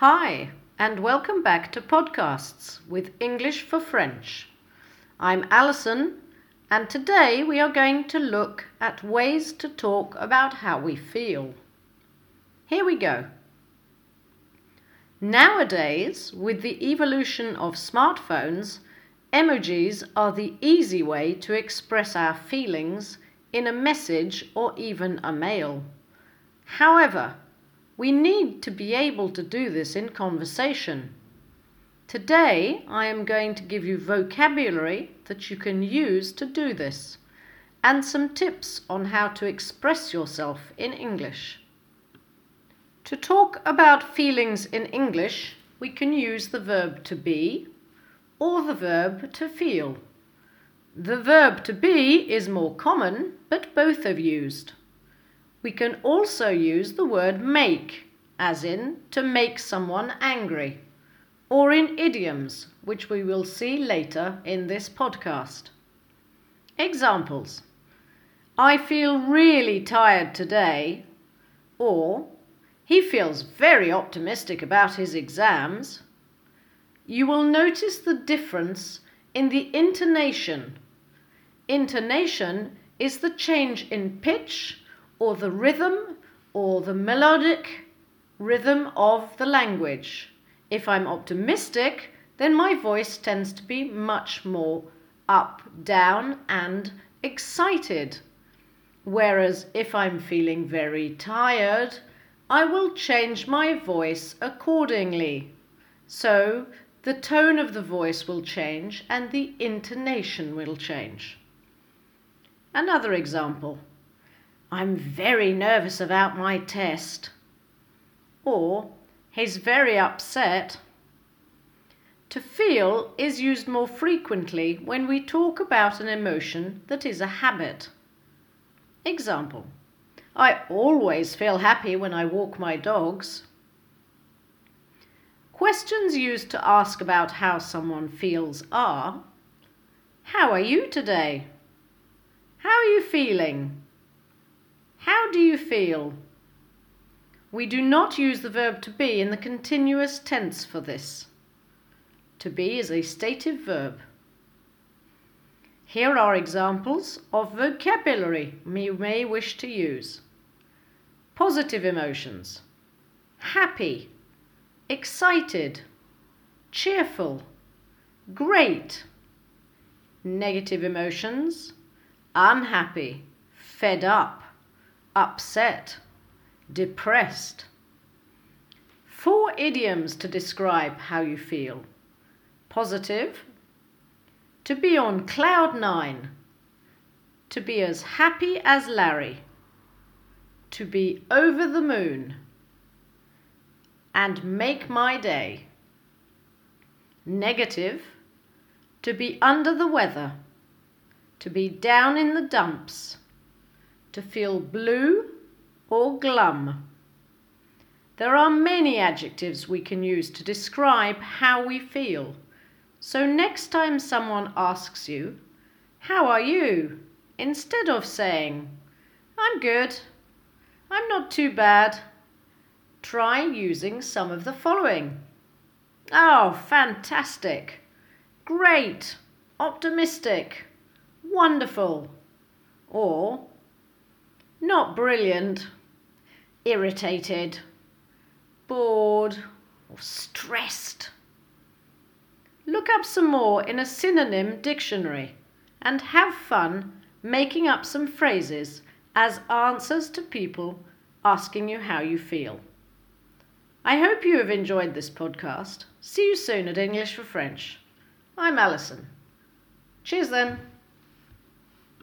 Hi, and welcome back to Podcasts with English for French. I'm Alison, and today we are going to look at ways to talk about how we feel. Here we go. Nowadays, with the evolution of smartphones, emojis are the easy way to express our feelings in a message or even a mail. However, we need to be able to do this in conversation. Today, I am going to give you vocabulary that you can use to do this and some tips on how to express yourself in English. To talk about feelings in English, we can use the verb to be or the verb to feel. The verb to be is more common, but both are used. We can also use the word make, as in to make someone angry, or in idioms, which we will see later in this podcast. Examples I feel really tired today, or he feels very optimistic about his exams. You will notice the difference in the intonation. Intonation is the change in pitch or the rhythm or the melodic rhythm of the language. If I'm optimistic, then my voice tends to be much more up, down, and excited. Whereas if I'm feeling very tired, I will change my voice accordingly. So the tone of the voice will change and the intonation will change. Another example. I'm very nervous about my test. Or, he's very upset. To feel is used more frequently when we talk about an emotion that is a habit. Example I always feel happy when I walk my dogs. Questions used to ask about how someone feels are How are you today? How are you feeling? How do you feel? We do not use the verb to be in the continuous tense for this. To be is a stative verb. Here are examples of vocabulary you may wish to use. Positive emotions. Happy, excited, cheerful, great. Negative emotions. Unhappy, fed up upset, depressed. Four idioms to describe how you feel. Positive, to be on cloud nine, to be as happy as Larry, to be over the moon, and make my day. Negative, to be under the weather, to be down in the dumps to feel blue or glum. There are many adjectives we can use to describe how we feel. So next time someone asks you, How are you? instead of saying, I'm good, I'm not too bad, try using some of the following. Oh, fantastic! Great! Optimistic! Wonderful! Or not brilliant, irritated, bored, or stressed. Look up some more in a synonym dictionary and have fun making up some phrases as answers to people asking you how you feel. I hope you have enjoyed this podcast. See you soon at English for French. I'm Alison. Cheers then.